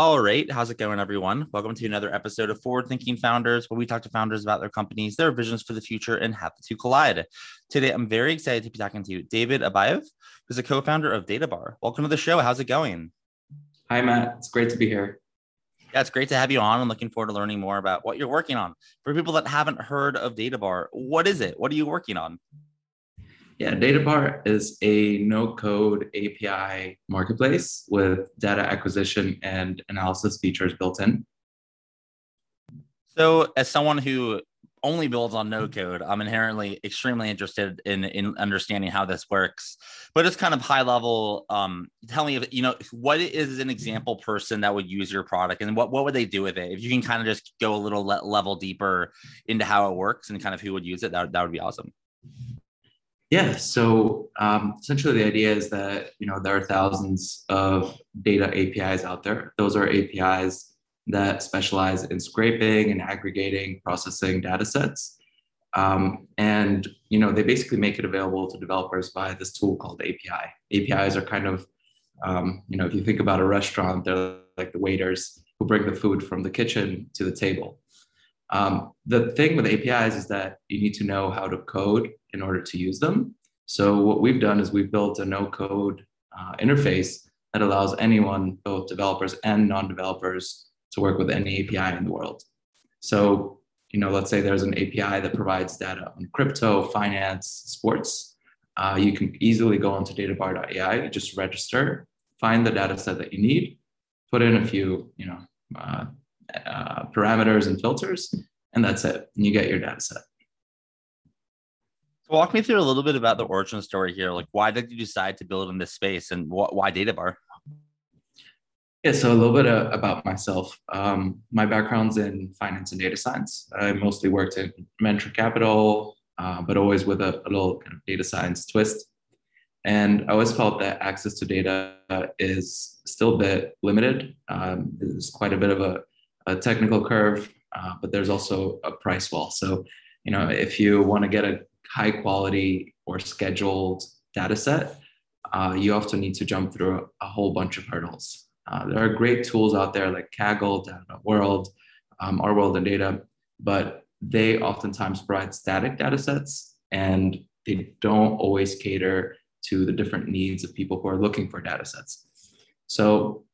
All right. How's it going, everyone? Welcome to another episode of Forward Thinking Founders, where we talk to founders about their companies, their visions for the future, and how the two collide. Today, I'm very excited to be talking to David Abayev, who's a co founder of DataBar. Welcome to the show. How's it going? Hi, Matt. It's great to be here. Yeah, it's great to have you on. I'm looking forward to learning more about what you're working on. For people that haven't heard of DataBar, what is it? What are you working on? Yeah, DataBar is a no code API marketplace with data acquisition and analysis features built in. So, as someone who only builds on no code, I'm inherently extremely interested in, in understanding how this works. But it's kind of high level. Um, tell me, if, you know, what is an example person that would use your product and what, what would they do with it? If you can kind of just go a little le- level deeper into how it works and kind of who would use it, that, that would be awesome. Yeah. So um, essentially, the idea is that you know there are thousands of data APIs out there. Those are APIs that specialize in scraping and aggregating, processing data sets. Um, and you know they basically make it available to developers via this tool called API. APIs are kind of um, you know if you think about a restaurant, they're like the waiters who bring the food from the kitchen to the table. Um, the thing with APIs is that you need to know how to code in order to use them. So what we've done is we've built a no-code uh, interface that allows anyone, both developers and non-developers, to work with any API in the world. So, you know, let's say there's an API that provides data on crypto, finance, sports. Uh, you can easily go onto databar.ai, just register, find the data set that you need, put in a few, you know, uh, uh, parameters and filters, and that's it. And you get your data set. Walk me through a little bit about the origin story here. Like, why did you decide to build in this space, and wh- why DataBar? Yeah, so a little bit uh, about myself. Um, my background's in finance and data science. I mostly worked in venture capital, uh, but always with a, a, little kind of data science twist. And I always felt that access to data is still a bit limited. Um, there's quite a bit of a a technical curve, uh, but there's also a price wall. So, you know, if you want to get a high quality or scheduled data set, uh, you often need to jump through a, whole bunch of hurdles. Uh, there are great tools out there like Kaggle, Data World, um, Our World in Data, but they oftentimes provide static data sets and they don't always cater to the different needs of people who are looking for data sets. So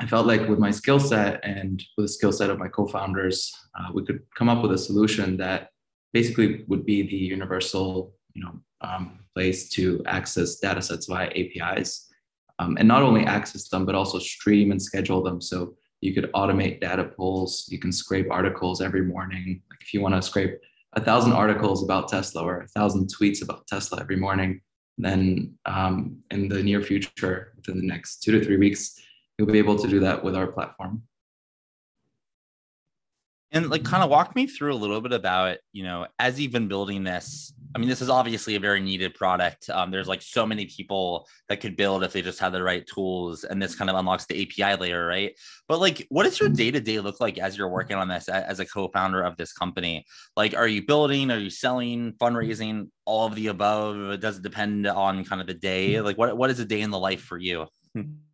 I felt like with my skill set and with the skill set of my co-founders, uh, we could come up with a solution that basically would be the universal, you know, um, place to access data sets via APIs, um, and not only access them but also stream and schedule them. So you could automate data pulls. You can scrape articles every morning. Like if you want to scrape a thousand articles about Tesla or a thousand tweets about Tesla every morning, then um, in the near future, within the next two to three weeks you'll be able to do that with our platform. And like kind of walk me through a little bit about you know as you've been building this i mean this is obviously a very needed product. Um, there's like so many people that could build if they just had the right tools and this kind of unlocks the api layer right? But like what does your day-to-day look like as you're working on this as a co-founder of this company? Like are you building? Are you selling? Fundraising? All of the above? Does it depend on kind of the day? Like what, what is a day in the life for you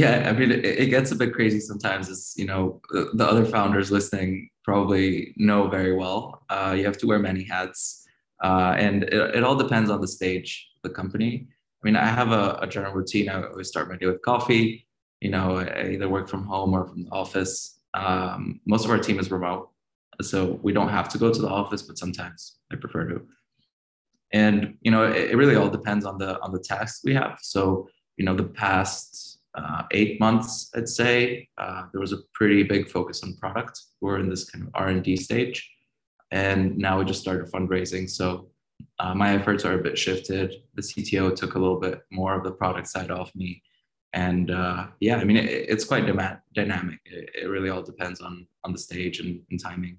yeah i mean it, it, gets a bit crazy sometimes as you know the other founders listening probably know very well uh, you have to wear many hats uh, and it, it, all depends on the stage the company i mean i have a, a general routine i always start my day with coffee you know, I either work from home or from the office. Um, most of our team is remote, so we don't have to go to the office, but sometimes I prefer to. And you know, it, it really all depends on the on the tasks we have. So you know, the past uh, eight months, I'd say uh, there was a pretty big focus on product. We're in this kind of R and D stage, and now we just started fundraising. So uh, my efforts are a bit shifted. The CTO took a little bit more of the product side off me, and uh, yeah, I mean it, it's quite dynamic. It, it, really all depends on on the stage and, and timing.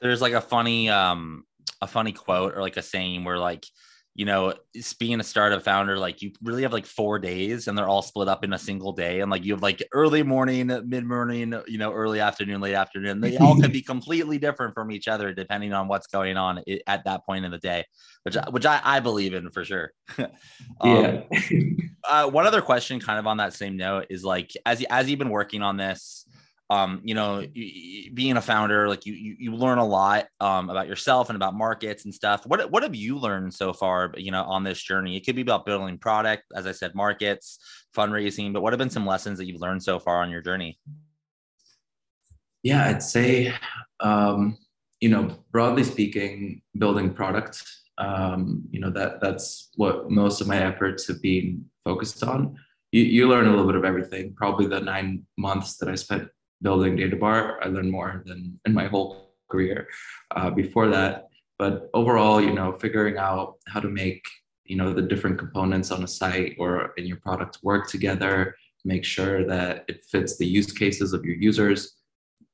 There's like a funny um a funny quote or like a saying where like you know, being a startup founder, like you really have like four days and they're all split up in a single day. And like you have like early morning, mid morning, you know, early afternoon, late afternoon. They all could be completely different from each other depending on what's going on at that point in the day, which, which I, I believe in for sure. um, yeah. uh, one other question kind of on that same note is like, as, as you've been working on this, um, you know, being a founder, like you, you, you learn a lot um, about yourself and about markets and stuff. What, what have you learned so far, you know, on this journey? It could be about building product, as I said, markets, fundraising, but what have been some lessons that you've learned so far on your journey? Yeah, I'd say, um, you know, broadly speaking, building product, um, you know, that that's what most of my efforts have been focused on. You, you learn a little bit of everything. Probably the nine months that I spent building DataBar. I learned more than in my whole career uh, before that. But overall, you know, figuring out how to make you know the different components on a site or in your product work together, make sure that it fits the use cases of your users,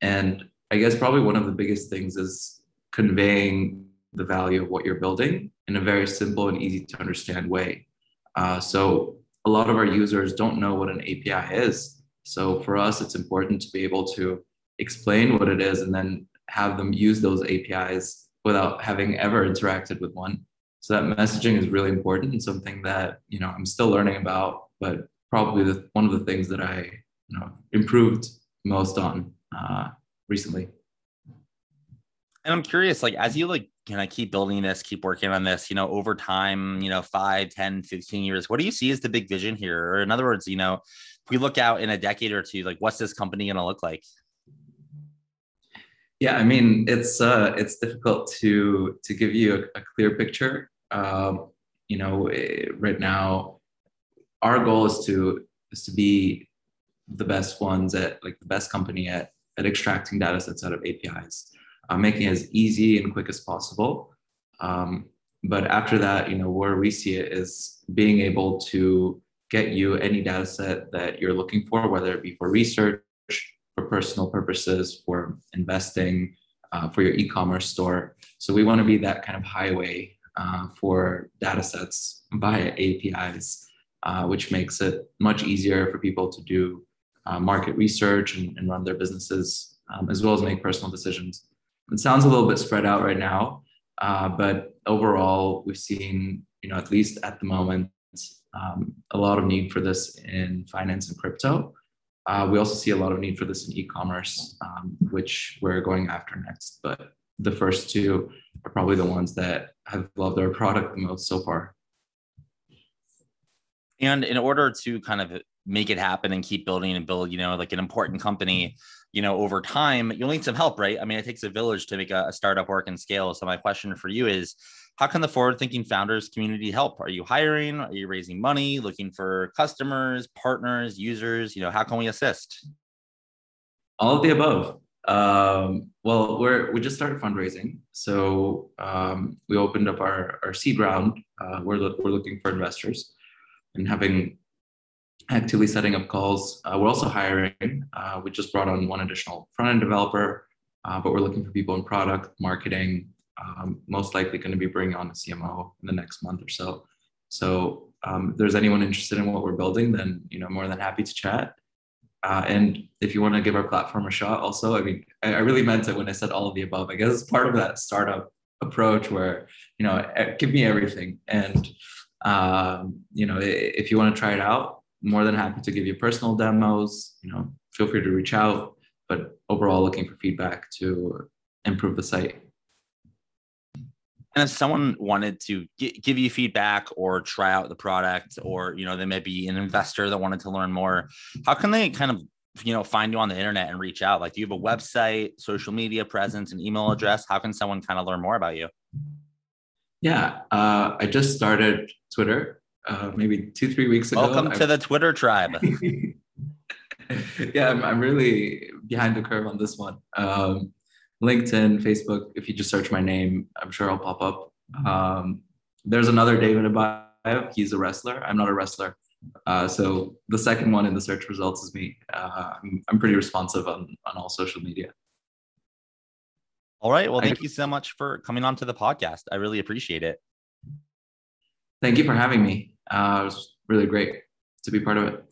and I guess probably one of the biggest things is conveying the value of what you're building in a very simple and easy to understand way. Uh, so a lot of our users don't know what an API is so for us, it's important to be able to explain what it is and then have them use those APIs without having ever interacted with one. So that messaging is really important and something that you know I'm still learning about, but probably the, one of the things that I you know improved most on uh, recently. And I'm curious, like as you like can I keep building this, keep working on this, you know, over time, you know, 5, 10, 15 years, what do you see as the big vision here? Or in other words, you know, we look out in a decade or two, like what's this company going to look like? Yeah, I mean, it's uh, it's difficult to to give you a, a clear picture. Um, you know, eh, right now, our goal is to is to be the best ones at like the best company at at extracting data sets out of APIs, uh, making it as easy and quick as possible. Um, but after that, you know, where we see it is being able to get you any data set that you're looking for, whether it be for research, for personal purposes, for investing, uh, for your e-commerce store. So we want to be that kind of highway uh, for data sets via APIs, uh, which makes it much easier for people to do uh, market research and, and, run their businesses, um, as well as make personal decisions. It sounds a little bit spread out right now, uh, but overall, we've seen, you know, at least at the moment, um, a lot of need for this in finance and crypto. Uh, we also see a lot of need for this in e-commerce, um, which we're going after next. But the first two are probably the ones that have loved our product the most so far. And in order to kind of make it happen and keep building and build, you know, like an important company, you know, over time, you'll need some help, right? I mean, it takes a village to make a, a startup work and scale. So my question for you is, how can the forward thinking founders community help? Are you hiring? Are you raising money, looking for customers, partners, users? You know, how can we assist? All of the above. Um, well, we're we just started fundraising, so um, we opened up our our seed round. Uh, we're we're looking for investors and having actively setting up calls. Uh, we're also hiring. Uh, we just brought on one additional front end developer, uh, but we're looking for people in product, marketing, um, most likely going to be bringing on a CMO in the next month or so. So um, if there's anyone interested in what we're building, then you know more than happy to chat. Uh, and if you want to give our platform a shot, also, I mean, I, I, really meant it when I said all of the above. I guess it's part of that startup approach where you know, give me everything, and um, you know, if you want to try it out, more than happy to give you personal demos. You know, feel free to reach out. But overall, looking for feedback to improve the site. And if someone wanted to g- give you feedback or try out the product, or you know, they may be an investor that wanted to learn more, how can they kind of you know find you on the internet and reach out? Like, do you have a website, social media presence, an email address? How can someone kind of learn more about you? Yeah, uh, I just started Twitter uh, maybe two three weeks ago. Welcome to the Twitter tribe. yeah, I'm, I'm really behind the curve on this one. Um, LinkedIn, Facebook, if you just search my name, I'm sure I'll pop up. Um, there's another David Abayev. He's a wrestler. I'm not a wrestler. Uh, so the second one in the search results is me. Uh, I'm, I'm pretty responsive on, on all social media. All right. Well, thank I, you so much for coming on to the podcast. I really appreciate it. Thank you for having me. Uh, it was really great to be part of it.